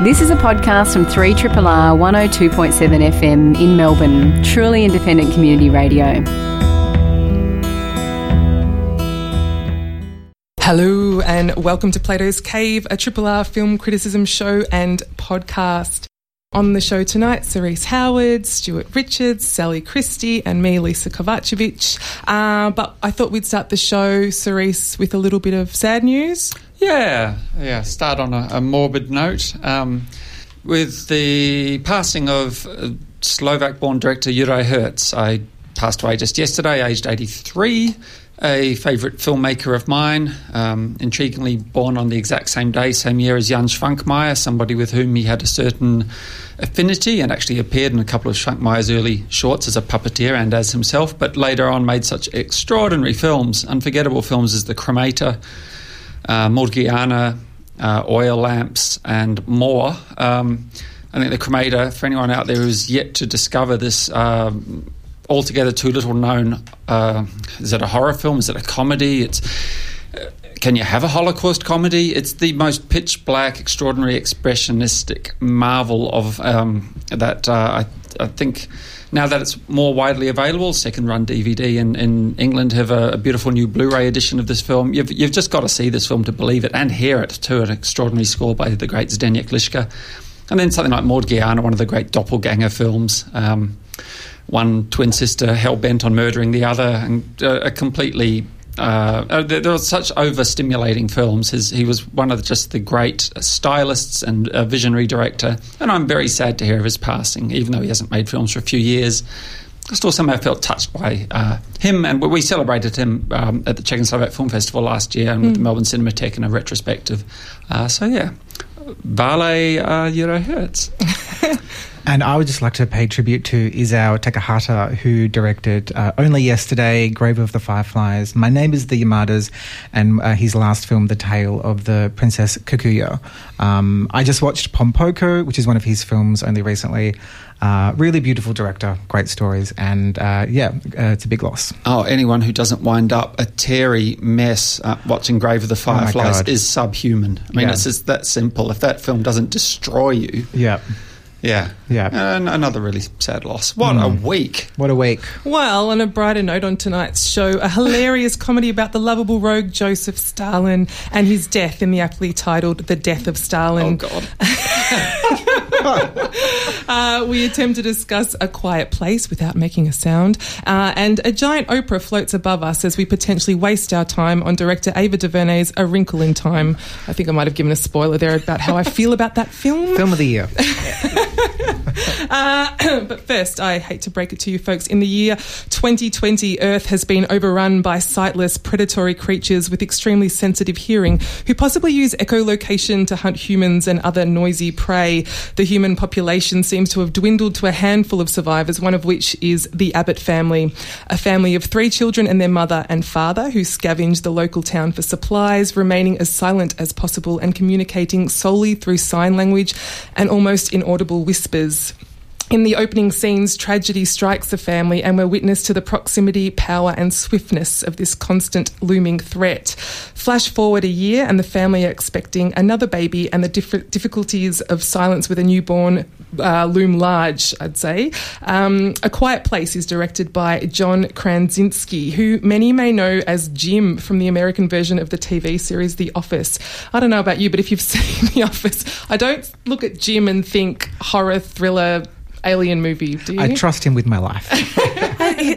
This is a podcast from 3RRR 102.7 FM in Melbourne, truly independent community radio. Hello, and welcome to Plato's Cave, a Triple R film criticism show and podcast. On the show tonight, Cerise Howard, Stuart Richards, Sally Christie, and me, Lisa Kovacevic. Uh, but I thought we'd start the show, Cerise, with a little bit of sad news. Yeah, yeah. Start on a, a morbid note. Um, with the passing of uh, Slovak born director Juraj Herz. I passed away just yesterday, aged 83 a favourite filmmaker of mine, um, intriguingly born on the exact same day, same year as Jan Švankmajer, somebody with whom he had a certain affinity and actually appeared in a couple of Švankmajer's early shorts as a puppeteer and as himself, but later on made such extraordinary films, unforgettable films as The Cremator, uh, Morgiana, uh, Oil Lamps, and more. Um, I think The Cremator, for anyone out there who's yet to discover this. Um, altogether too little known. Uh, is it a horror film? Is it a comedy? It's uh, can you have a Holocaust comedy? It's the most pitch black, extraordinary, expressionistic marvel of um, that. Uh, I, I, think now that it's more widely available, second run DVD in, in England have a, a, beautiful new Blu-ray edition of this film. You've, you've just got to see this film to believe it and hear it too. An extraordinary score by the great Zdeněk Liška. And then something like Morgiana, one of the great doppelganger films. Um, one twin sister hell bent on murdering the other, and uh, a completely. Uh, uh there, there were such overstimulating films. His, he was one of the, just the great stylists and visionary director, and I'm very sad to hear of his passing, even though he hasn't made films for a few years. I still somehow felt touched by uh, him, and we celebrated him um, at the Czech and Slovak Film Festival last year, and mm. with the hmm. Melbourne Cinematheque in a retrospective. Uh, so yeah, Vale uh, Juraj Herz. And I would just like to pay tribute to Isao Takahata, who directed uh, Only Yesterday, Grave of the Fireflies, My Neighbors the Yamadas, and uh, his last film, The Tale of the Princess Kaguya. Um, I just watched Pom Poko, which is one of his films only recently. Uh, really beautiful director, great stories, and uh, yeah, uh, it's a big loss. Oh, anyone who doesn't wind up a teary mess uh, watching Grave of the oh Fireflies oh is subhuman. I mean, yeah. it's just that simple. If that film doesn't destroy you, yeah. Yeah. Yeah. And another really sad loss. What mm. a hmm. week. What a week. Well, on a brighter note on tonight's show, a hilarious comedy about the lovable rogue Joseph Stalin and his death in the aptly titled The Death of Stalin. Oh, God. uh, we attempt to discuss A Quiet Place without making a sound. Uh, and a giant Oprah floats above us as we potentially waste our time on director Ava DuVernay's A Wrinkle in Time. I think I might have given a spoiler there about how I feel about that film. Film of the year. uh, but first, I hate to break it to you folks. In the year 2020, Earth has been overrun by sightless, predatory creatures with extremely sensitive hearing who possibly use echolocation to hunt humans and other noisy prey. The human population seems to have dwindled to a handful of survivors, one of which is the Abbott family, a family of three children and their mother and father who scavenge the local town for supplies, remaining as silent as possible and communicating solely through sign language and almost inaudible whispers. In the opening scenes, tragedy strikes the family, and we're witness to the proximity, power, and swiftness of this constant looming threat. Flash forward a year, and the family are expecting another baby, and the diff- difficulties of silence with a newborn uh, loom large, I'd say. Um, a Quiet Place is directed by John Krasinski, who many may know as Jim from the American version of the TV series The Office. I don't know about you, but if you've seen The Office, I don't look at Jim and think horror, thriller, alien movie, do you? I trust him with my life.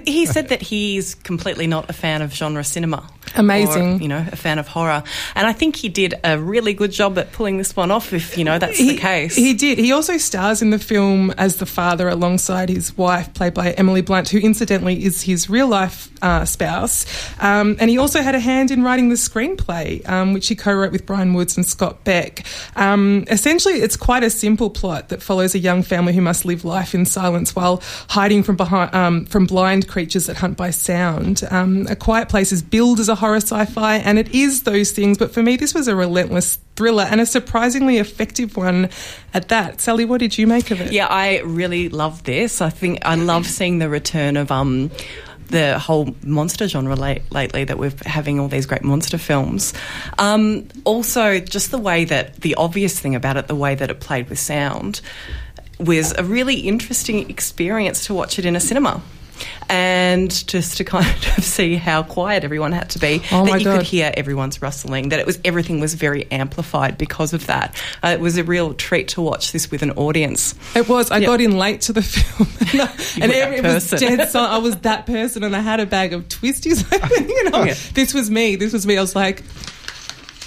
he said that he's completely not a fan of genre cinema. Amazing. Or, you know, a fan of horror. And I think he did a really good job at pulling this one off, if, you know, that's he, the case. He did. He also stars in the film as the father alongside his wife, played by Emily Blunt, who incidentally is his real life uh, spouse. Um, and he also had a hand in writing the screenplay, um, which he co wrote with Bryan Woods and Scott Beck. Um, essentially, it's quite a simple plot that follows a young family who must live life in silence while hiding from, behind, um, from blind creatures that hunt by sound. Um, a Quiet Place is billed as a horror sci fi, and it is those things. But for me, this was a relentless thriller and a surprisingly effective one at that. Sally, what did you make of it? Yeah, I really love this. I think I love seeing the return of um, the whole monster genre late, lately that we're having all these great monster films. Um, also, just the way that the obvious thing about it, the way that it played with sound, was a really interesting experience to watch it in a cinema. And just to kind of see how quiet everyone had to be, Oh that you God. could hear everyone's rustling, that it was everything was very amplified because of that. Uh, it was a real treat to watch this with an audience. It was. I Yeah. got in late to the film, and, I, and every, it was dead silent. I was that person, and I had a bag of twisties. you know, Yeah. this was me. This was me. I was like.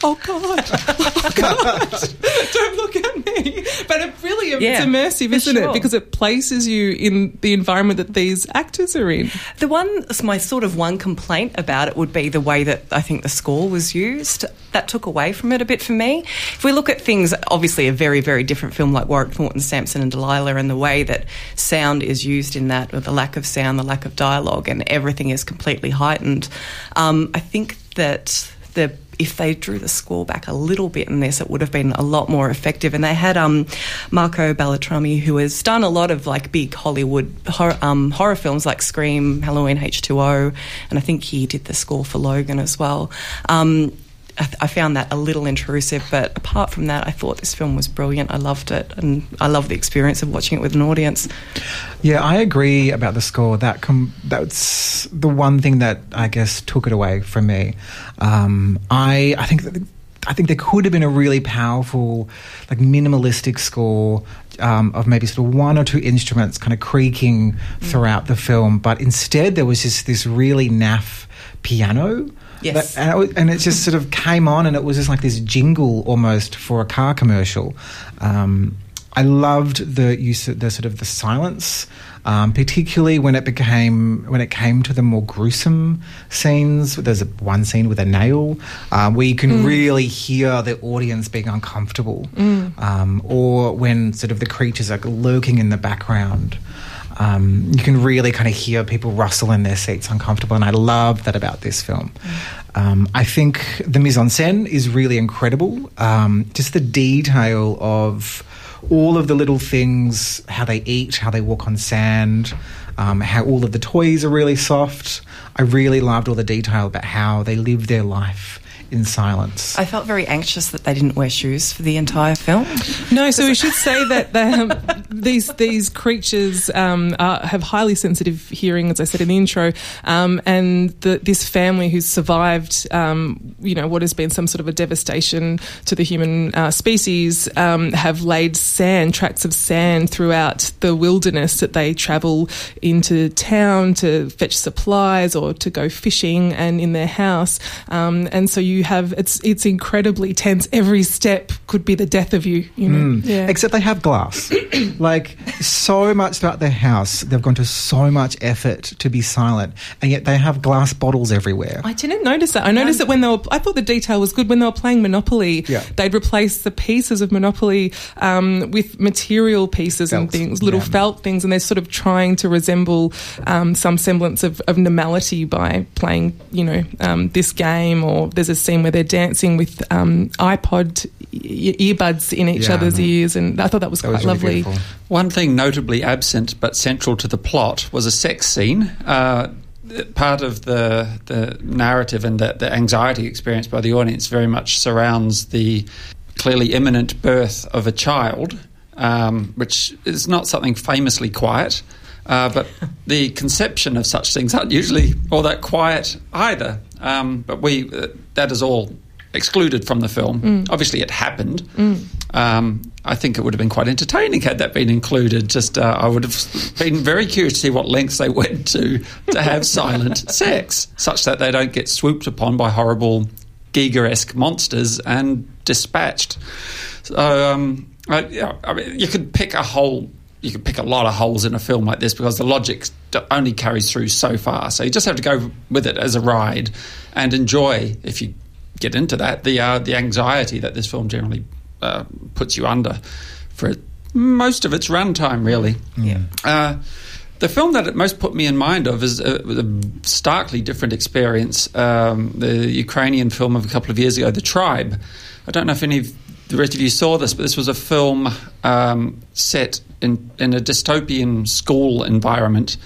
Oh God! Oh God! Don't look at me. But it really it's Yeah, immersive, isn't it? Because it places you in the environment that these actors are in. The one, my sort of one complaint about it would be the way that I think the score was used. That took away from it a bit for me. If we look at things, obviously a very, very different film like Warwick Thornton, Samson and Delilah, and the way that sound is used in that, or the lack of sound, the lack of dialogue, and everything is completely heightened. Um, I think that the if they drew the score back a little bit in this, it would have been a lot more effective. And they had um, Marco Beltrami, who has done a lot of like big Hollywood horror, um, horror films like Scream, Halloween H2O, and I think he did the score for Logan as well. Um, I, th- I found that a little intrusive, but apart from that, I thought this film was brilliant. I loved it, and I love the experience of watching it with an audience. Yeah, I agree about the score. That com- that's the one thing that I guess took it away from me. Um, I I think that I think there could have been a really powerful, like minimalistic score um, of maybe sort of one or two instruments kind of creaking throughout the film, but instead there was just this really naff piano. Yes. That- and, it, was- and it just sort of came on, and it was just like this jingle almost for a car commercial. Um, I loved the use of the sort of the silence, um, particularly when it became when it came to the more gruesome scenes. There's a, one scene with a nail um, where you can really hear the audience being uncomfortable, um, or when sort of the creatures are lurking in the background. Um, you can really kind of hear people rustle in their seats uncomfortable, and I love that about this film. Um, I think the mise en scène is really incredible. Um, just the detail of all of the little things, how they eat, how they walk on sand, um, how all of the toys are really soft. I really loved all the detail about how they live their life in silence. I felt very anxious that they didn't wear shoes for the entire film. No, so we should say that the, um, these these creatures um, are, have highly sensitive hearing, as I said in the intro, um, and the, this family who's survived, um, you know, what has been some sort of a devastation to the human uh, species, um, have laid sand tracks of sand throughout the wilderness that they travel into town to fetch supplies or to go fishing, and in their house, um, and so you have it's it's incredibly tense. Every step could be the death of you. You know, yeah. Except they have glass. like so much throughout their house, they've gone to so much effort to be silent, and yet they have glass bottles everywhere. I didn't notice that. I noticed that when they were. I thought the detail was good when they were playing Monopoly. Yeah. They'd replace the pieces of Monopoly um, with material pieces and things, little yeah. felt things, and they're sort of trying to resemble um, some semblance of, of normality by playing, you know, um, this game. Or there's a scene where they're dancing with um, iPod e- earbuds in each Yeah. other's ears, and I thought that was That quite was really lovely. beautiful. One thing notably absent but central to the plot was a sex scene. Uh, part of the the narrative and the, the anxiety experienced by the audience very much surrounds the clearly imminent birth of a child, um, which is not something famously quiet. Uh, but the conception of such things aren't usually all that quiet either. Um, but we uh, that is all excluded from the film. Obviously, it happened. Um, I think it would have been quite entertaining had that been included. Just uh, I would have been very curious to see what lengths they went to to have silent sex, such that they don't get swooped upon by horrible Giger-esque monsters and dispatched. So um, I, yeah, I mean, you could pick a hole. You can pick a lot of holes in a film like this because the logic only carries through so far. So you just have to go with it as a ride and enjoy, if you get into that, the uh, the anxiety that this film generally uh, puts you under for most of its runtime, really. Yeah. Uh, the film that it most put me in mind of is a, a starkly different experience. Um, the Ukrainian film of a couple of years ago, The Tribe. I don't know if any of the rest of you saw this, but this was a film um, set in, in a dystopian school environment.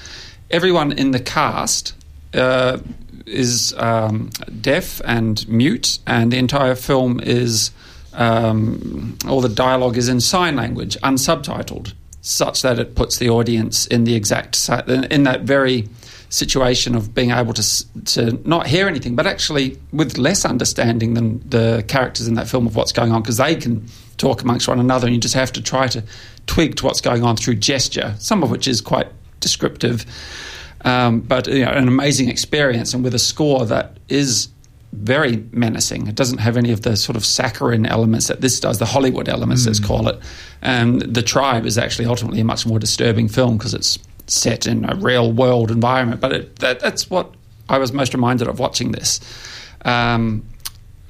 Everyone in the cast uh, is um, deaf and mute, and the entire film is um, all the dialogue is in sign language, unsubtitled, such that it puts the audience in the exact in that very situation of being able to to not hear anything, but actually with less understanding than the characters in that film of what's going on, because they can talk amongst one another, and you just have to try to twig to what's going on through gesture, some of which is quite descriptive. Um, but you know, an amazing experience, and with a score that is very menacing. It doesn't have any of the sort of saccharine elements that this does, the Hollywood elements, mm. let's call it. And The Tribe is actually ultimately a much more disturbing film because it's set in a real world environment. But it, that, that's what I was most reminded of watching this. Um,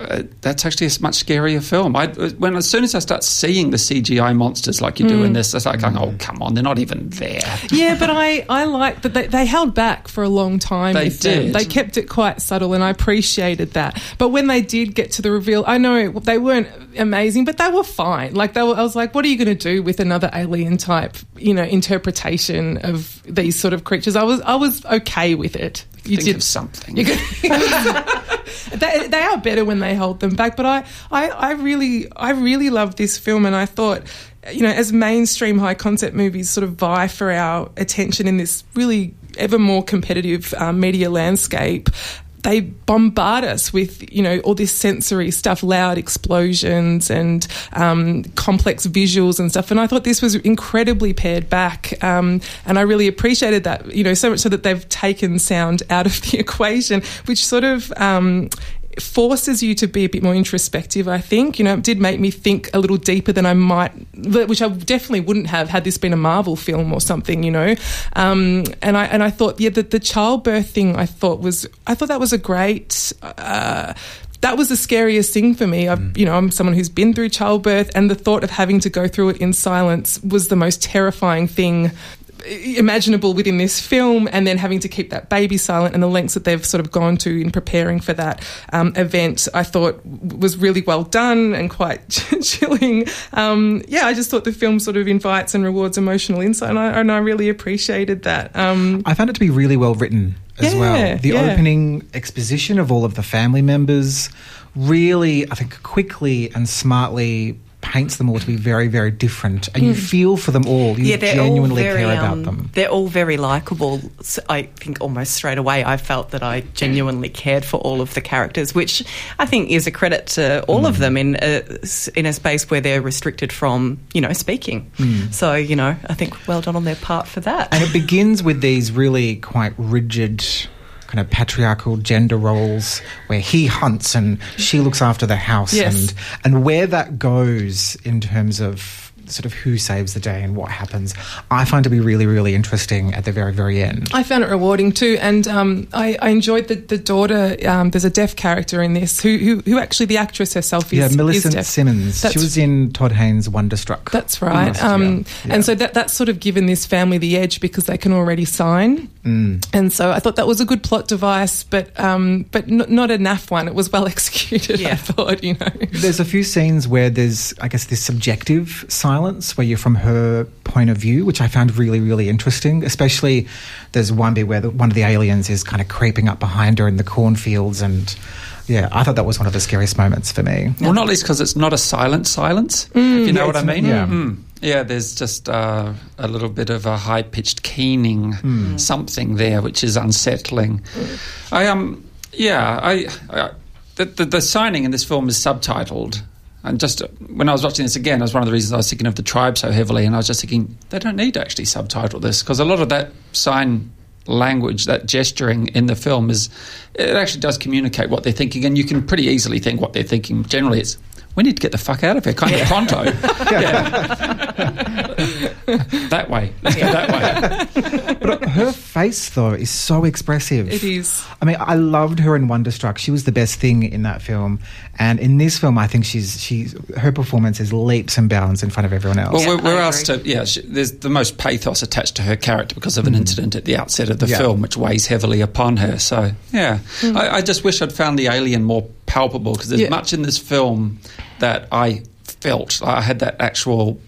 uh, that's actually a much scarier film. I, when as soon as I start seeing the CGI monsters like you do mm. in this, I start going, "Oh, come on, they're not even there." Yeah, but I, I like that they, they held back for a long time. They did. Them. They kept it quite subtle, and I appreciated that. But when they did get to the reveal, I know they weren't amazing, but they were fine. Like they were, I was like, "What are you going to do with another alien type, you know, interpretation of these sort of creatures?" I was, I was okay with it you Think did something. they, they, are better when they hold them back. But I, I, I really, I really love this film, and I thought, you know, as mainstream high concept movies sort of vie for our attention in this really ever more competitive um, media landscape, they bombard us with you know all this sensory stuff, loud explosions and um, complex visuals and stuff. And I thought this was incredibly pared back, um, and I really appreciated that. You know, so much so that they've taken sound out of the equation, which sort of um, forces you to be a bit more introspective, I think. You know, it did make me think a little deeper than I might, which I definitely wouldn't have had this been a Marvel film or something, you know. Um, and I and I thought, yeah, the, the childbirth thing I thought was, I thought that was a great. Uh, that was the scariest thing for me. I, mm. you know, I'm someone who's been through childbirth, and the thought of having to go through it in silence was the most terrifying thing imaginable within this film, and then having to keep that baby silent and the lengths that they've sort of gone to in preparing for that um, event, I thought was really well done and quite chilling. Um, yeah, I just thought the film sort of invites and rewards emotional insight, and I, and I really appreciated that. Um, I found it to be really well written as yeah, well. The yeah. opening exposition of all of the family members really, I think, quickly and smartly paints them all to be very, very different, and mm. you hmm. feel for them all. You yeah, genuinely very, care about um, them. They're all very likable. So I think almost straight away I felt that I genuinely cared for all of the characters, which I think is a credit to all mm. of hmm. them in a, in a space where they're restricted from, you know, speaking. Mm. So, you know, I think well done on their part for that. And it begins with these really quite rigid kind of patriarchal gender roles where he hunts and she looks after the house yes. and and where that goes in terms of sort of who saves the day and what happens, I find to be really, really interesting at the very, very end. I found it rewarding too, and um, I, I, enjoyed the, the daughter. Um, there's a deaf character in this who, who, who actually the actress herself is. Yeah, Millicent is Simmonds. That's, she was in Todd Haynes' Wonderstruck. That's right. Um, yeah. And so that that's sort of given this family the edge because they can already sign. Mm. And so I thought that was a good plot device, but um, but n- not a naff one. It was well executed. Yeah. I thought, you know. There's a few scenes where there's, I guess, this subjective silence silence where you're from her point of view, which I found really, really interesting. Especially there's one bit where the, one of the aliens is kind of creeping up behind her in the cornfields and. Yeah, I thought that was one of the scariest moments for me. Well, not least because it's not a silent silence. Mm, you know yeah, what I mean? Yeah. Mm. Yeah, there's just uh, a little bit of a high pitched keening mm. something there, which is unsettling. I um, yeah, I, I the, the, the signing in this film is subtitled, and just when I was watching this again, was one of the reasons I was thinking of the tribe so heavily. And I was just thinking, they don't need to actually subtitle this because a lot of that sign language, that gesturing in the film is, it actually does communicate what they're thinking. And you can pretty easily think what they're thinking. Generally, it's, we need to get the fuck out of here, kind of pronto. that way. Let's go that way. But her face, though, is so expressive. It is. I mean, I loved her in Wonderstruck. She was the best thing in that film. And in this film, I think she's she's her performance is leaps and bounds in front of everyone else. Well, we're, we're asked to, yeah, she, there's the most pathos attached to her character because of an mm. incident at the outset of the yeah. film, which weighs heavily upon her. So, yeah, mm. I, I, just wish I'd found the alien more palpable because there's yeah. much in this film that I felt. I had that actual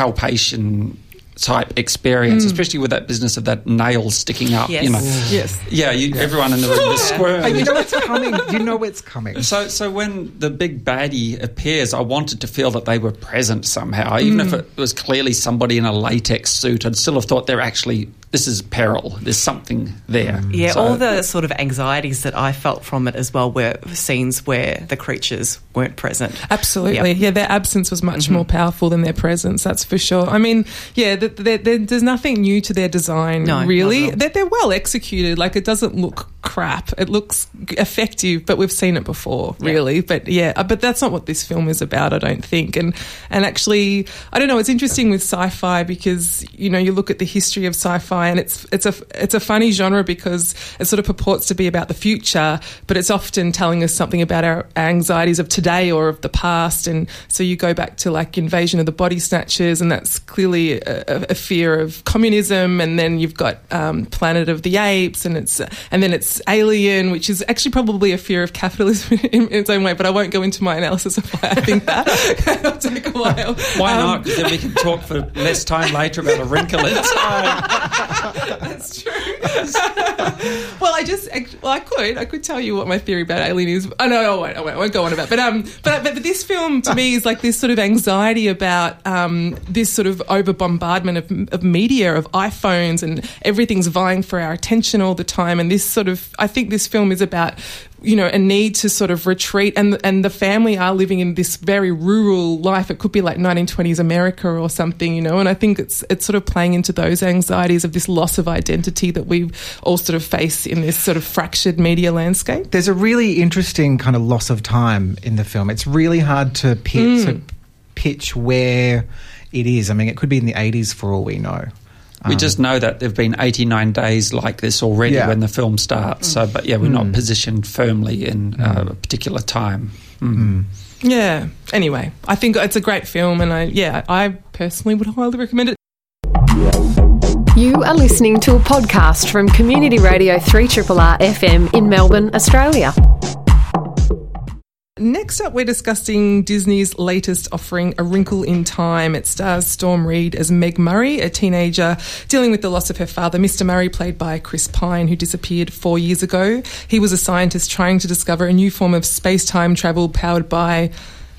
palpation type experience, mm. especially with that business of that nail sticking up. Yes. You know, Yes. yeah, you, everyone in the room was squirming. And you know it's coming. You know it's coming. So, so when the big baddie appears, I wanted to feel that they were present somehow, even if mm. it was clearly somebody in a latex suit. I'd still have thought they're actually this is peril. There's something there. Yeah, So- all the sort of anxieties that I felt from it as well were scenes where the creatures weren't present. Absolutely. Yep. Yeah, their absence was much Mm-hmm. more powerful than their presence, that's for sure. I mean, yeah, th th th there's nothing new to their design, No, really. They're, they're well executed. Like, it doesn't look crap. It looks effective, but we've seen it before, Yeah. really. But yeah, uh, but that's not what this film is about, I don't think. And, and actually, I don't know, it's interesting with sci fi because, you know, you look at the history of sci fi and it's, it's, a, it's a funny genre because it sort of purports to be about the future, but it's often telling us something about our anxieties of today or of the past. And so you go back to like Invasion of the Body Snatchers, and that's clearly a, a- fear of communism. And then you've got um, Planet of the Apes, and it's and then it's Alien, which is actually probably a fear of capitalism in, in its own way. But I won't go into my analysis of why I think that. It'll take a while. Why Um, not? then we can talk for less time later about a wrinkle in time. That's true. well, I just, well, I could, I could tell you what my theory about Alien is. I know, I won't, I won't, I won't go on about. But um, but, but but this film to me is like this sort of anxiety about um this sort of over bombardment of, of media, of iPhones, and everything's vying for our attention all the time. And this sort of, I think this film is about you know, a need to sort of retreat, and and the family are living in this very rural life. It could be like 1920s America or something, you know. And I think it's it's sort of playing into those anxieties of this loss of identity that we all sort of face in this sort of fractured media landscape. There's a really interesting kind of loss of time in the film. It's really hard to pitch, mm. to pitch where it is. I mean, it could be in the 80s for all we know. We just know that there've been 89 days like this already Yeah. when the film starts. So, but yeah, we're not positioned firmly in uh, a particular time. Mm. Yeah. Anyway, I think it's a great film, and I yeah, I personally would highly recommend it. You are listening to a podcast from Community Radio 3RR FM in Melbourne, Australia. Next up, we're discussing Disney's latest offering, A Wrinkle in Time. It stars Storm Reed as Meg Murray, a teenager dealing with the loss of her father, Mr. Murray, played by Chris Pine, who disappeared four years ago. He was a scientist trying to discover a new form of space time travel powered by.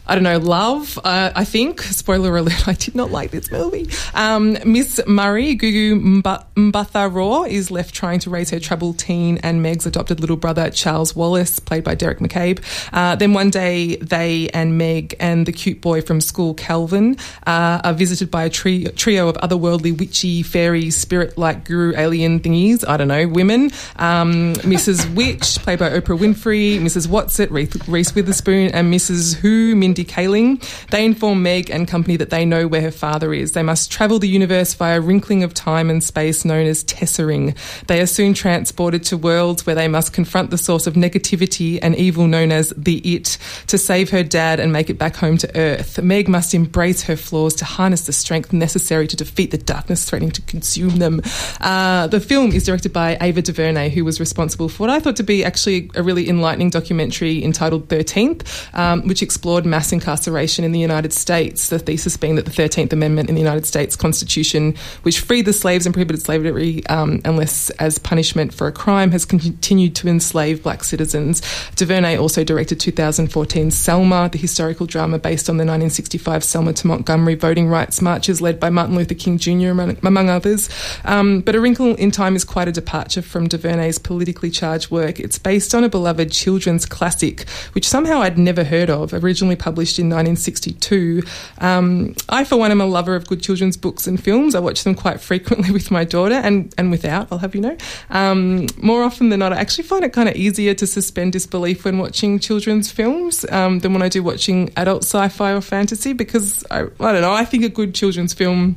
I don't know, love, uh, I think. Spoiler alert, I did not like this movie. Um, Miss Murray, Gugu Mba- Mbatha-Raw, is left trying to raise her troubled teen and Meg's adopted little brother, Charles Wallace, played by Deric McCabe. Uh, then one day, they and Meg and the cute boy from school, Calvin, uh, are visited by a tri- trio of otherworldly, witchy, fairy, spirit-like guru alien thingies. I don't know, women. Um, Mrs. Which, played by Oprah Winfrey, Mrs. Whatsit, Reese Witherspoon, and Mrs. Who, Mindy Kaling. They inform Meg and company that they know where her father is. They must travel the universe via wrinkling of time and space known as tessering. They are soon transported to worlds where they must confront the source of negativity and evil known as the It to save her dad and make it back home to Earth. Meg must embrace her flaws to harness the strength necessary to defeat the darkness threatening to consume them. Uh, the film is directed by Ava DuVernay, who was responsible for what I thought to be actually a really enlightening documentary entitled 13th, um, which explored mass incarceration in the United States. The thesis being that the 13th Amendment in the United States Constitution, which freed the slaves and prohibited slavery um, unless as punishment for a crime, has continued to enslave black citizens. DuVernay also directed 2014 Selma, the historical drama based on the 1965 Selma to Montgomery voting rights marches led by Martin Luther King Jr., among, among others. Um, but A Wrinkle in Time is quite a departure from DuVernay's politically charged work. It's based on a beloved children's classic, which somehow I'd never heard of, originally published in 1962. Um, I, for one, am a lover of good children's books and films. I watch them quite frequently with my daughter and, and without, I'll have you know. Um, more often than not, I actually find it kind of easier to suspend disbelief when watching children's films um, than when I do watching adult sci fi or fantasy because I, I don't know, I think a good children's film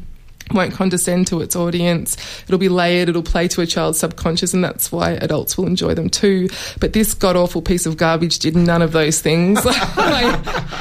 won't condescend to its audience. It'll be layered, it'll play to a child's subconscious, and that's why adults will enjoy them too. But this god awful piece of garbage did none of those things. I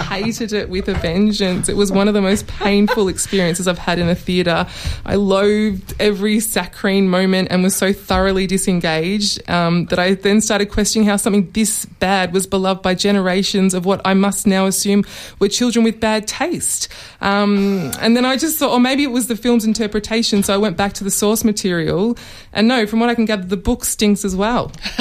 hated it with a vengeance. It was one of the most painful experiences I've had in a theatre. I loathed every saccharine moment and was so thoroughly disengaged um, that I then started questioning how something this bad was beloved by generations of what I must now assume were children with bad taste. Um, and then I just thought, or maybe it was the film film's interpretation, so I went back to the source material, and no, from what I can gather, the book stinks as well.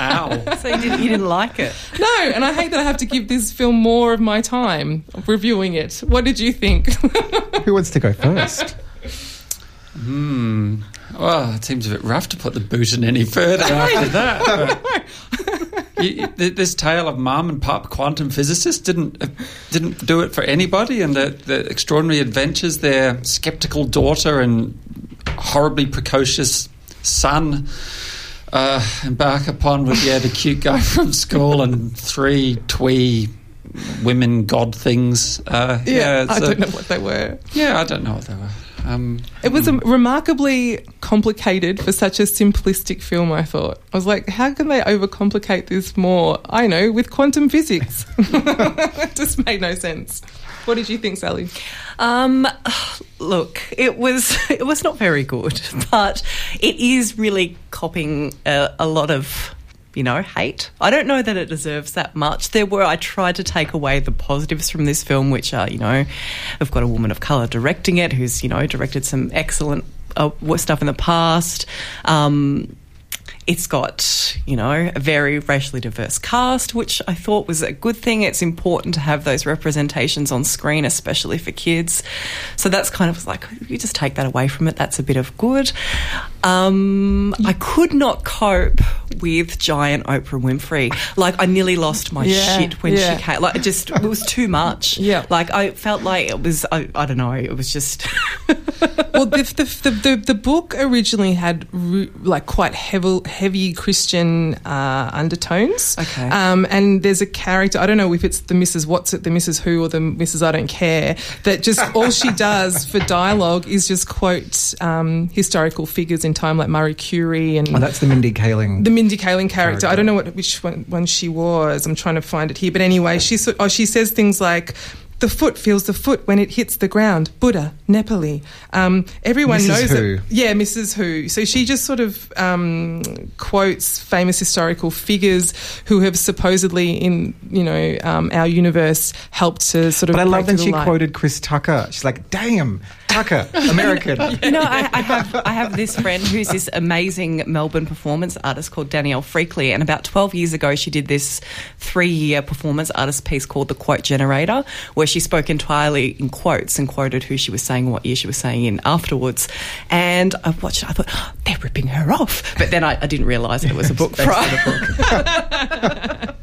Ow. So you didn't, you didn't like it? No, and I hate that I have to give this film more of my time reviewing it. What did you think? Who wants to go first? Hmm. Well, it seems a bit rough to put the boot in any further after that. you, this tale of mum and pop quantum physicists didn't uh, didn't do it for anybody, and the, the extraordinary adventures their skeptical daughter and horribly precocious son uh, embark upon with yeah the cute guy from school and three twee women god things. Uh, yeah, I it's a- don't know what they were. Yeah, I don't know what they were. Um, It was um, remarkably complicated for such a simplistic film, I thought. I was like, how can they overcomplicate this more? I know, with quantum physics. it just made no sense. What did you think, Sally? Um, look, it was it was not very good, but it is really copying a, a lot of you know hate. I don't know that it deserves that much. There were I tried to take away the positives from this film, which are you know, I've got a woman of color directing it who's you know directed some excellent uh, stuff in the past. Um, it's got, you know, a very racially diverse cast, which I thought was a good thing. It's important to have those representations on screen, especially for kids. So that's kind of like, you just take that away from it. That's a bit of good. Um, I could not cope with giant Oprah Winfrey. Like, I nearly lost my Yeah, shit when yeah. she came. Like, it just, it was too much. Yeah. Like, I felt like it was, I, I don't know, it was just. well, the, the, the, the, book originally had like quite heavy, heavy Christian uh, undertones. Okay. Um, and there's a character, I don't know if it's the Mrs. Whatsit, the Mrs. Who or the Mrs. I don't care, that just all she does for dialogue is just quote um, historical figures in time like Marie Curie and Oh, that's the Mindy Kaling. the Mindy Kaling character. Character. I don't know what which one, one she was. I'm trying to find it here. But anyway, she oh, she says things like. The foot feels the foot when it hits the ground. Buddha, Nepali. Um, everyone Mrs. knows Who. it. Yeah, Mrs. Who. So she just sort of um, quotes famous historical figures who have supposedly, in you know um, our universe, helped to sort of. but I love that she light. quoted Chris Tucker. She's like, "Damn, Tucker, American." You know, I, I have I have this friend who's this amazing Melbourne performance artist called Danielle Freakley, and about twelve years ago, she did this three-year performance artist piece called The Quote Generator, where she spoke entirely in quotes and quoted who she was saying, and what year she was saying in afterwards. And I watched, it, I thought "Oh, they're ripping her off, but then I, I didn't realise it was a book prior.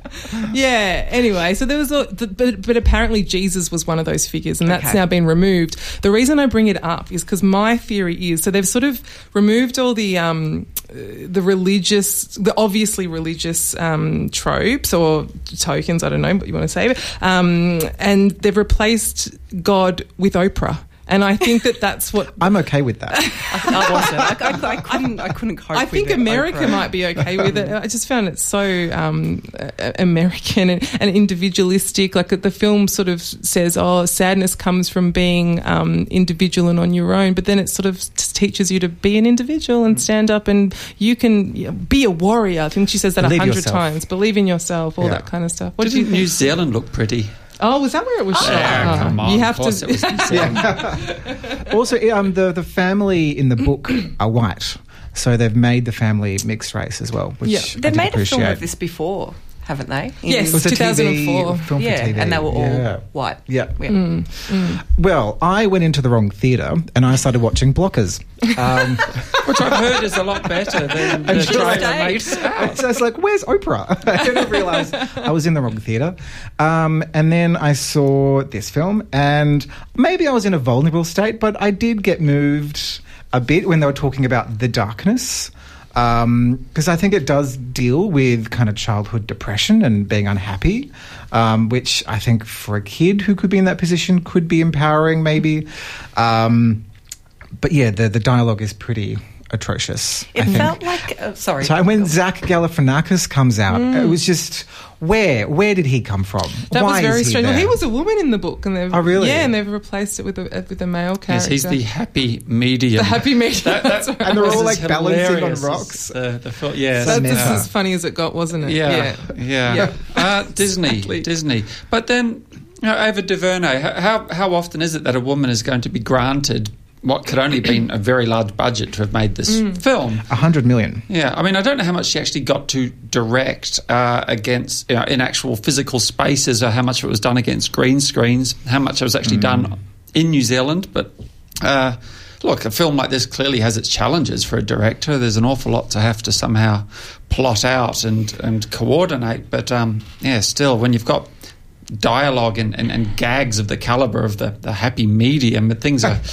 Yeah. Anyway, so there was, a, but but apparently Jesus was one of those figures, and that's Okay. now been removed. The reason I bring it up is because my theory is so they've sort of removed all the um, uh, the religious, the obviously religious um, tropes or tokens. I don't know what you want to say, um, and they've replaced God with Oprah. And I think that that's what I'm okay with that. I wasn't. I, I, I couldn't. I couldn't cope. I with think it, America Oprah. might be okay with it. I just found it so um, uh, American and, and individualistic. Like the film sort of says, "Oh, sadness comes from being um, individual and on your own," but then it sort of just teaches you to be an individual and stand up, and you can be a warrior. I think she says that a hundred times. Believe in yourself, all Yeah. that kind of stuff. What do you didn't think? New Zealand look pretty? Oh, was that where it was shot? Yeah, Oh, come on. You have of to. it was New also, um, the the family in the book are white, so they've made the family mixed race as well, which Yeah. They've did made a film appreciate. of this before, haven't they? Yes. It was a 2004. TV yeah, TV, and they were all Yeah. white. Yeah. Yeah. Well, I went into the wrong theatre and I started watching Blockers. Um, Which I've heard is a lot better than the just trailer makes out. so I was like, "Where's Oprah?" I didn't realize I was in the wrong theatre. Um, and then I saw this film, and maybe I was in a vulnerable state, but I did get moved a bit when they were talking about the darkness. Because I think it does deal with kind of childhood depression and being unhappy, um, which I think for a kid who could be in that position could be empowering, maybe. Um, but yeah, the the dialogue is pretty atrocious. It I think. felt like. Uh, sorry. So when Zach Galifianakis comes out, it was just where where did he come from? That Why was very is he strange. Well, he was a woman in the book, and they've Oh, really? yeah, and they've replaced it with a with a male character. Yes, he's the happy medium. The happy medium. That- that- That's right. And they're all, like, balancing on hilarious as rocks. The, the fil- yeah, That's meta. just as funny as it got, wasn't it? yeah, yeah. Yeah. Uh, Disney, Exactly. Disney. But then Now, Ava DuVernay, how how often is it that a woman is going to be granted what could only have been a very large budget to have made this film? A hundred million. Yeah, I mean, I don't know how much she actually got to direct uh, against you know, in actual physical spaces, or how much of it was done against green screens, how much it was actually done in New Zealand. But uh, look, a film like this clearly has its challenges for a director. There's an awful lot to have to somehow plot out and and coordinate. But um, yeah, still, when you've got dialogue and, and, and gags of the caliber of the, the happy medium, things are.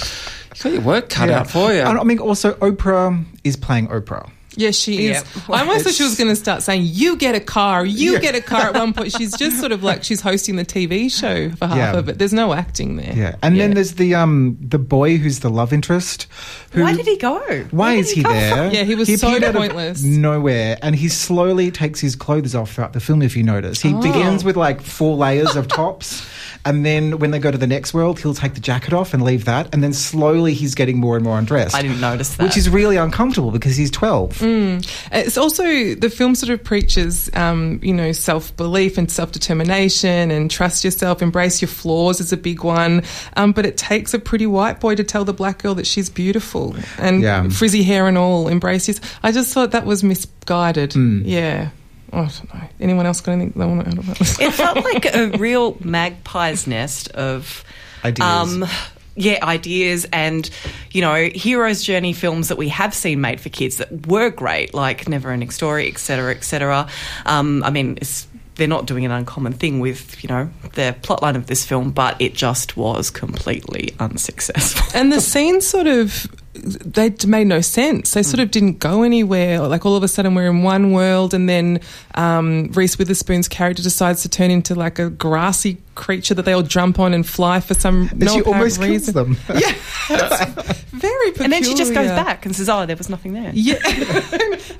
You got your work cut Yeah. out for you. And I mean, also Oprah is playing Oprah. Yes, she is. Yeah. I almost thought she was going to start saying, "You get a car, you Yeah. get a car." At one point, she's just sort of like she's hosting the TV show for half Yeah. of it. There's no acting there. Yeah, and then there's the um the boy who's the love interest. Who, Why did he go? Why Where is did he come there? Yeah, he was so appeared out of pointless. nowhere, and he slowly takes his clothes off throughout the film. If you notice, he Oh. begins with like four layers of tops, and then when they go to the next world, he'll take the jacket off and leave that, and then slowly he's getting more and more undressed. I didn't notice that. which is really uncomfortable because he's twelve. It's also the film sort of preaches, um, you know, self belief and self determination and trust yourself, embrace your flaws is a big one. Um, but it takes a pretty white boy to tell the black girl that she's beautiful and Yeah. frizzy hair and all. Embrace yourself. I just thought that was misguided. Yeah. Oh, I don't know. Anyone else got anything they want to add on this? it felt like a real magpie's nest of Ideas. yeah, ideas and you know hero's journey films that we have seen made for kids that were great, like Never Ending Story, etc., etc. Um, I mean, it's, they're not doing an uncommon thing with you know the plotline of this film, but it just was completely unsuccessful. and the scenes sort of they made no sense. They sort of didn't go anywhere. Like all of a sudden we're in one world, and then um, Reese Witherspoon's character decides to turn into like a grassy creature that they all jump on and fly for some And no she apparent almost kills reason. them. Yeah, very peculiar. and then she just goes back and says, "Oh, there was nothing there." Yeah,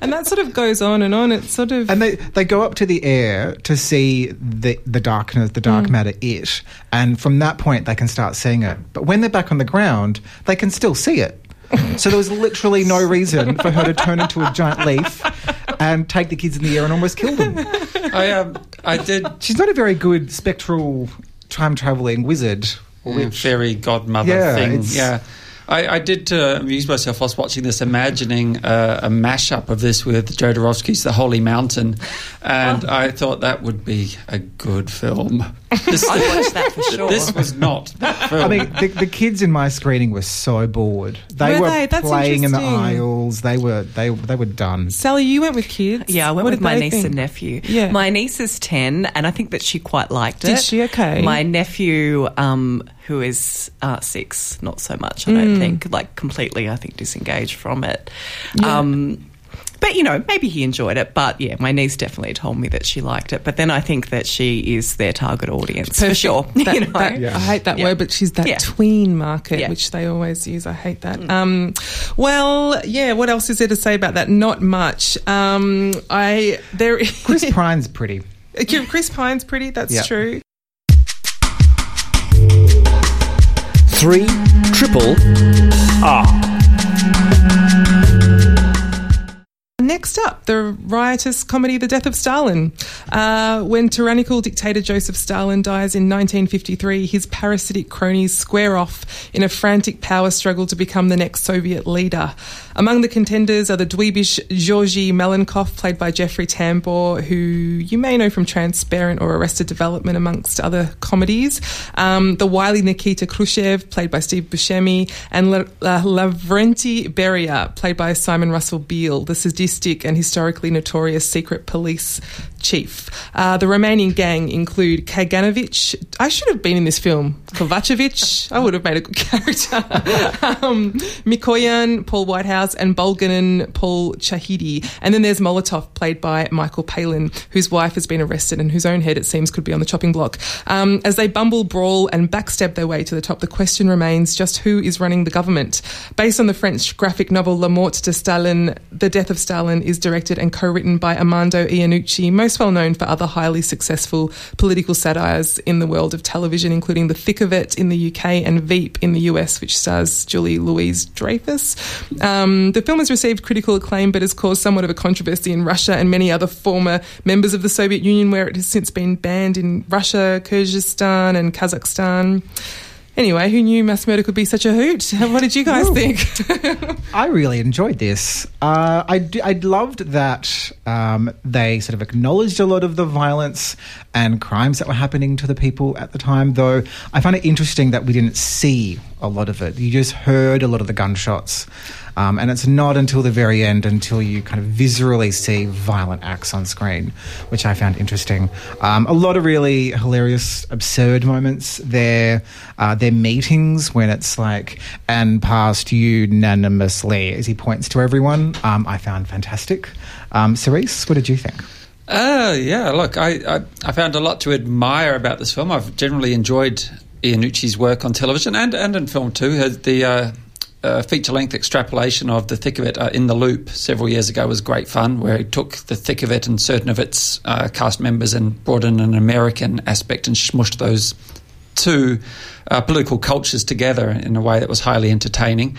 and that sort of goes on and on. It's sort of And they, they go up to the air to see the the darkness, the Mm. dark matter, it, and from that point they can start seeing it. But when they're back on the ground, they can still see it. So there was literally no reason for her to turn into a giant leaf and take the kids in the air and almost kill them. I um, I did She's not a very good spectral time traveling wizard. Yeah, fairy godmother Yeah, thing. Yeah. I, I did uh, amuse myself whilst watching this, imagining uh, a mashup of this with Jodorowsky's The Holy Mountain, and I thought that would be a good film. This, I'd watch that for sure. this was not that film. I mean, the, the kids in my screening were so bored. They Were were, they? That's playing in the aisles. They were they they were done. Sally. You went with kids. Yeah, I went What with my niece think? and nephew. Yeah. My niece is 10, and I think that she quite liked it. Did she? Okay. My nephew, um, who is uh, six, not so much, I don't think. Like, completely, I think, disengaged from it. Um, but, you know, maybe he enjoyed it. But, yeah, my niece definitely told me that she liked it. But then I think that she is their target audience, for sure. That- you know? that- I hate that Yeah. word, but she's that Yeah. tween market, Yeah. Mm. which they always use. I hate that. Um, well, yeah. What else is there to say about that? Not much. Um, I there. Chris Pine's pretty. Chris Pine's pretty. That's Yeah. true. Three triple R. Next up, the riotous comedy The Death of Stalin. Uh, when tyrannical dictator Joseph Stalin dies in 1953, his parasitic cronies square off in a frantic power struggle to become the next Soviet leader. Among the contenders are the dweebish Georgy Malenkov, played by Jeffrey Tambor, who you may know from Transparent or Arrested Development, amongst other comedies. Um, the wily Nikita Khrushchev, played by Steve Buscemi, and La- La- Lavrenti Beria, played by Simon Russell Beale, the sadistic and historically notorious secret police chief. Uh, the remaining gang include Kaganovich. I should have been in this film. Kovacevic. I would have made a good character. um, Mikoyan, Paul Whitehouse, and Bulganin, Paul Chahidi. And then there's Molotov, played by Michael Palin, whose wife has been arrested and whose own head, it seems, could be on the chopping block. Um, as they bumble, brawl, and backstab their way to the top, the question remains just who is running the government. Based on the French graphic novel La Mort de Stalin, The Death of Stalin is directed and co-written by Armando Iannucci, most most well known for other highly successful political satires in the world of television, including The Thick of It in the UK and Veep in the US, which stars Julie Louise Dreyfus. Um, the film has received critical acclaim but has caused somewhat of a controversy in Russia and many other former members of the Soviet Union, where it has since been banned in Russia, Kyrgyzstan, and Kazakhstan. Anyway, who knew mass murder could be such a hoot? What did you guys Ooh. think? I really enjoyed this. Uh, I, d- I loved that um, they sort of acknowledged a lot of the violence and crimes that were happening to the people at the time, though I find it interesting that we didn't see a lot of it. You just heard a lot of the gunshots. Um, and it's not until the very end until you kind of visually see violent acts on screen, which I found interesting. Um, a lot of really hilarious, absurd moments. Their uh, their meetings when it's like and passed unanimously as he points to everyone. Um, I found fantastic. Um, Cerise, what did you think? Uh, yeah, look, I, I, I found a lot to admire about this film. I've generally enjoyed Iannucci's work on television and, and in film too. The uh, uh, feature length extrapolation of The Thick of It uh, in the Loop several years ago was great fun, where he took The Thick of It and certain of its uh, cast members and brought in an American aspect and smushed those two uh, political cultures together in a way that was highly entertaining.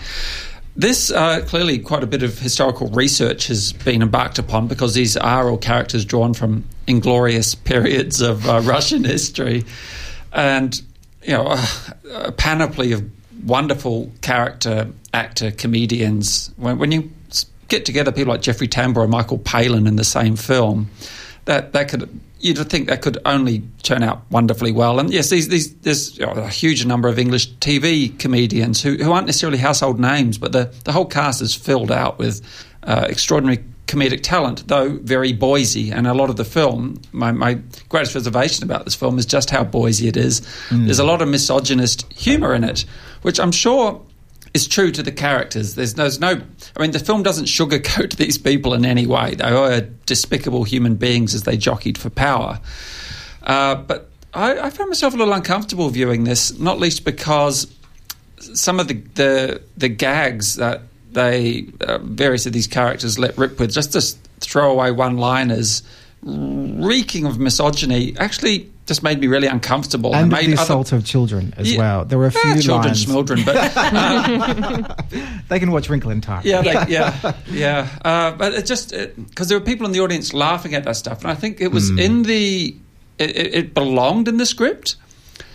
This uh, clearly quite a bit of historical research has been embarked upon because these are all characters drawn from inglorious periods of uh, Russian history, and you know a, a panoply of wonderful character actor comedians. When, when you get together people like Jeffrey Tambor and Michael Palin in the same film, that that could you'd think that could only turn out wonderfully well. And yes, these, these, there's you know, a huge number of English TV comedians who, who aren't necessarily household names, but the, the whole cast is filled out with uh, extraordinary comedic talent, though very Boise. And a lot of the film, my, my greatest reservation about this film is just how Boise it is. Mm. There's a lot of misogynist humour in it, which I'm sure is true to the characters. There's, there's no, I mean, the film doesn't sugarcoat these people in any way. They are despicable human beings as they jockeyed for power. Uh, but I, I, found myself a little uncomfortable viewing this, not least because some of the the, the gags that they uh, various of these characters let rip with, just to throw away one-liners, reeking of misogyny, actually just made me really uncomfortable. And made the assault other, of children as yeah, well. There were a few eh, children, lines. children, but um, they can watch Wrinkle in Time. Yeah, they, yeah, yeah. Uh, but it just because there were people in the audience laughing at that stuff, and I think it was mm. in the it, it, belonged in the script.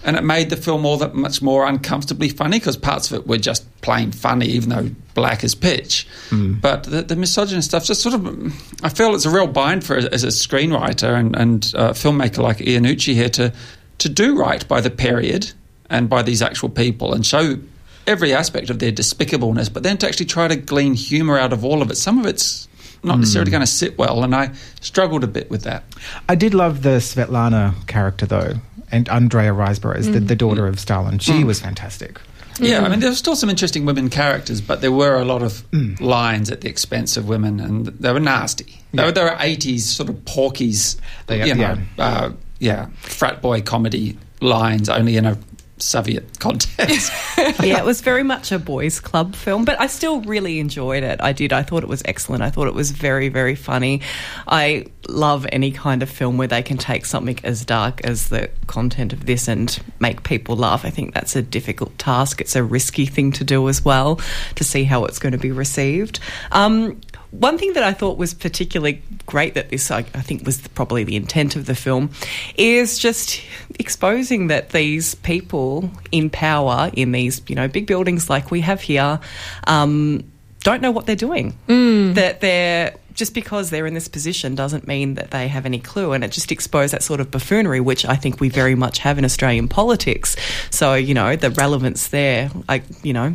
And it made the film all that much more uncomfortably funny because parts of it were just plain funny, even though black as pitch. Mm. But the, the misogynist stuff just sort of, I feel it's a real bind for as a screenwriter and, and a filmmaker like Iannucci here to to do right by the period and by these actual people and show every aspect of their despicableness, but then to actually try to glean humour out of all of it. Some of it's not necessarily mm. going to sit well, and I struggled a bit with that. I did love the Svetlana character though and Andrea Riseborough is mm. the, the, daughter of Stalin. She mm. was fantastic. Yeah, I mean, there were still some interesting women characters, but there were a lot of mm. lines at the expense of women, and they were nasty. Yeah. They, were, were 80s sort of Porky's, they, you know, yeah. Uh, yeah, frat boy comedy lines, only in a Soviet context. yeah, it was very much a boys' club film, but I still really enjoyed it. I did. I thought it was excellent. I thought it was very, very funny. I love any kind of film where they can take something as dark as the content of this and make people laugh. I think that's a difficult task. It's a risky thing to do as well to see how it's going to be received. Um, one thing that I thought was particularly great that this, I, I think, was probably the intent of the film, is just exposing that these people in power in these, you know, big buildings like we have here, um, don't know what they're doing. Mm. That they're just because they're in this position doesn't mean that they have any clue. And it just exposed that sort of buffoonery, which I think we very much have in Australian politics. So, you know, the relevance there, I, you know,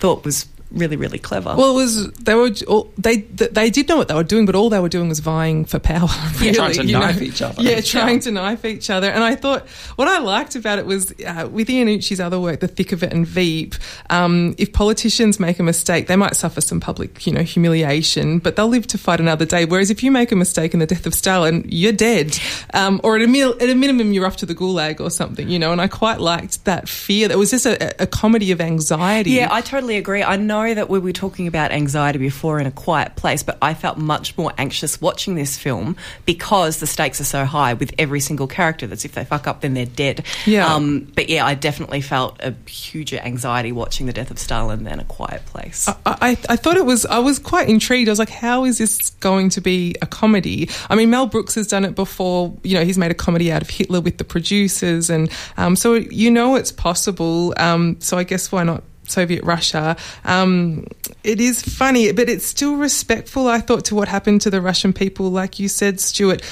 thought was really really clever. Well, it was they were all, they they did know what they were doing, but all they were doing was vying for power. Really, trying to knife know? each other. Yeah, trying yeah. to knife each other. And I thought what I liked about it was uh, with Iannucci's other work, The Thick of It and Veep. Um, if politicians make a mistake, they might suffer some public, you know, humiliation, but they'll live to fight another day. Whereas if you make a mistake in the death of Stalin, you're dead, um, or at a, mil- at a minimum, you're off to the gulag or something. You know, and I quite liked that fear. That was just a, a comedy of anxiety. Yeah, I totally agree. I know know that we were talking about anxiety before in A Quiet Place, but I felt much more anxious watching this film because the stakes are so high with every single character. That's if they fuck up, then they're dead. Yeah. Um, but yeah, I definitely felt a huge anxiety watching the death of Stalin than A Quiet Place. I, I, I thought it was, I was quite intrigued. I was like, how is this going to be a comedy? I mean, Mel Brooks has done it before. You know, he's made a comedy out of Hitler with the producers. And um, so you know it's possible. Um, so I guess why not? Soviet Russia. Um, it is funny, but it's still respectful, I thought, to what happened to the Russian people. Like you said, Stuart,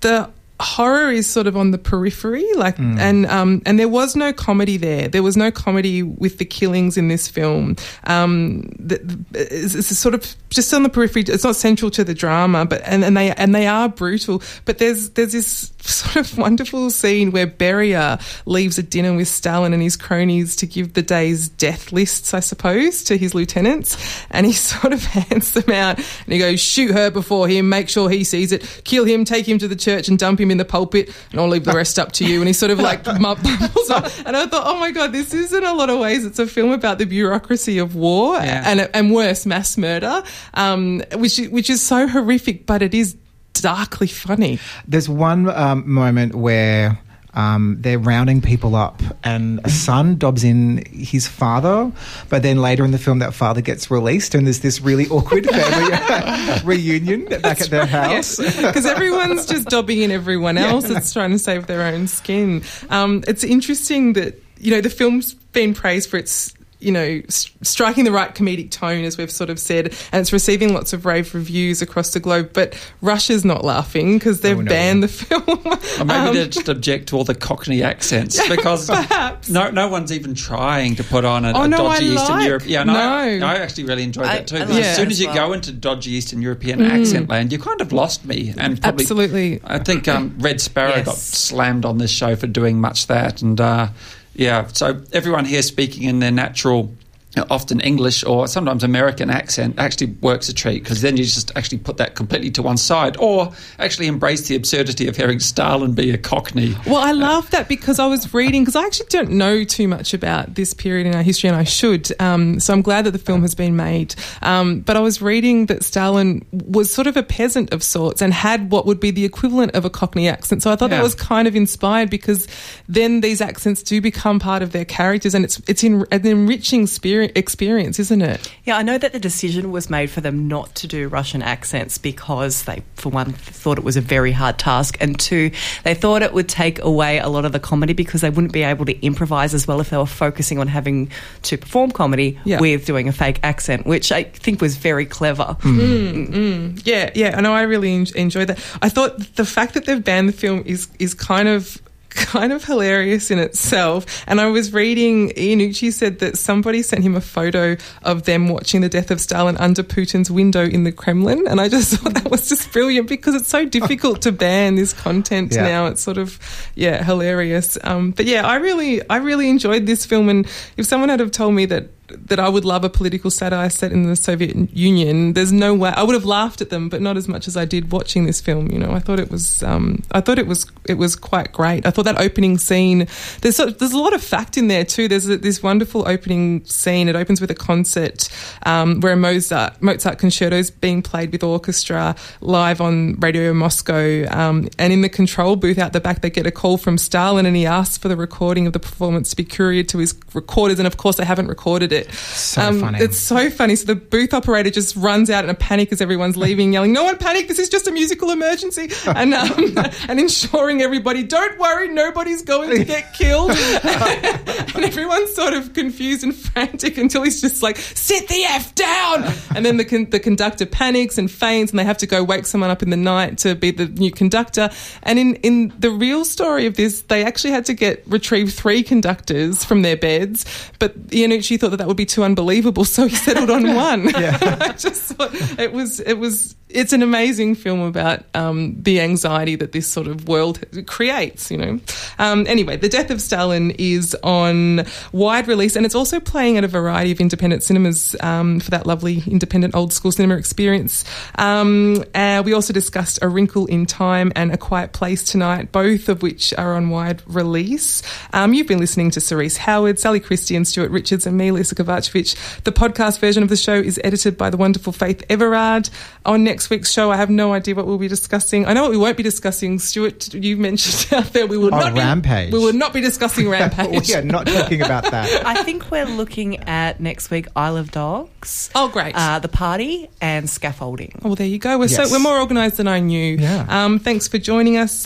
the horror is sort of on the periphery like and um and there was no comedy there. There was no comedy with the killings in this film. Um the, the- it's, it's sort of just on the periphery. It's not central to the drama but and, and they and they are brutal. But there's there's this sort of wonderful scene where Beria leaves a dinner with Stalin and his cronies to give the day's death lists I suppose to his lieutenants. And he sort of hands them out and he goes shoot her before him. Make sure he sees it. Kill him. Take him to the church and dump him in the pulpit and I'll leave the rest up to you and he sort of like mumbles on. and I thought oh my god this is in a lot of ways it's a film about the bureaucracy of war Yeah. and and worse mass murder um, which which is so horrific but it is darkly funny There's one um, moment where um, they're rounding people up, and a son dobs in his father, but then later in the film, that father gets released, and there's this really awkward family reunion back at their house. because everyone's just dobbing in everyone else that's trying to save their own skin. Um, it's interesting that you know the film's been praised for its you know s- striking the right comedic tone, as we've sort of said, and it's receiving lots of rave reviews across the globe. But Russia's not laughing because they've Oh, no. banned the film. Or maybe they just object to all the Cockney accents because perhaps. no, no one's even trying to put on a, Oh, a no, dodgy I Eastern like- Europe. Yeah, no, I, no. I actually really enjoyed I- that too. I Because like as soon as as you well. go into dodgy Eastern European accent land, you kind of lost me. And probably, Absolutely. I think um, Red Sparrow got slammed on this show for doing much that. And uh, yeah, so everyone here speaking in their natural. Often English or sometimes American accent actually works a treat because then you just actually put that completely to one side, or actually embrace the absurdity of hearing Stalin be a Cockney. Well, I love that because I was reading because I actually don't know too much about this period in our history, and I should. Um, so I'm glad that the film has been made. Um, but I was reading that Stalin was sort of a peasant of sorts and had what would be the equivalent of a Cockney accent. So I thought Yeah. that was kind of inspired because then these accents do become part of their characters, and it's it's in, an enriching spirit, experience, isn't it? Yeah, I know that the decision was made for them not to do Russian accents because they, for one, thought it was a very hard task, and two, they thought it would take away a lot of the comedy because they wouldn't be able to improvise as well if they were focusing on having to perform comedy Yeah. with doing a fake accent, which I think was very clever. Mm. Mm, mm. Yeah, yeah, I know. I really en- enjoyed that. I thought the fact that they've banned the film is is kind of kind of hilarious in itself. And I was reading Iannucci said that somebody sent him a photo of them watching the death of Stalin under Putin's window in the Kremlin, and I just thought that was just brilliant because it's so difficult to ban this content Yeah. now. It's sort of yeah hilarious. Um, but yeah, I really I really enjoyed this film, and if someone had have told me that that I would love a political satire set in the Soviet Union. There's no way I would have laughed at them, but not as much as I did watching this film. You know, I thought it was, um, I thought it was, it was quite great. I thought that opening scene. There's there's a lot of fact in there too. There's a, this wonderful opening scene. It opens with a concert um, where a Mozart Mozart concerto is being played with orchestra live on Radio Moscow, um, and in the control booth out the back, they get a call from Stalin, and he asks for the recording of the performance to be couriered to his recorders, and of course they haven't recorded it. So Um, funny. It's so funny. So the booth operator just runs out in a panic as everyone's leaving, yelling, "No one panic! This is just a musical emergency!" and um, and ensuring everybody, "Don't worry, nobody's going to get killed." and everyone's sort of confused and frantic until he's just like, "Sit the f down!" And then the con- the conductor panics and faints, and they have to go wake someone up in the night to be the new conductor. And in in the real story of this, they actually had to get retrieve three conductors from their beds, but Iannucci thought that that would be too unbelievable, so he settled on one. Yeah, I just thought it was it was it's an amazing film about um, the anxiety that this sort of world creates. You know. Um, anyway, The Death of Stalin is on wide release, and it's also playing at a variety of independent cinemas um, for that lovely independent old school cinema experience. Um, uh, we also discussed A Wrinkle in Time and A Quiet Place tonight, both of which are on wide release. Um, you've been listening to Cerise Howard, Sally Christie, and Stuart Richards, and me, Lisa Kovacevic. The podcast version of the show is edited by the wonderful Faith Everard. On next week's show, I have no idea what we'll be discussing. I know what we won't be discussing. Stuart, you mentioned out there we will Oh, not be, Rampage. We will not be discussing Rampage. we are not talking about that. I think we're looking at next week Isle of Dogs. Oh, great. Uh, the party and scaffolding. Oh, well, there you go. We're Yes. so we're more organised than I knew. Yeah. Um, thanks for joining us.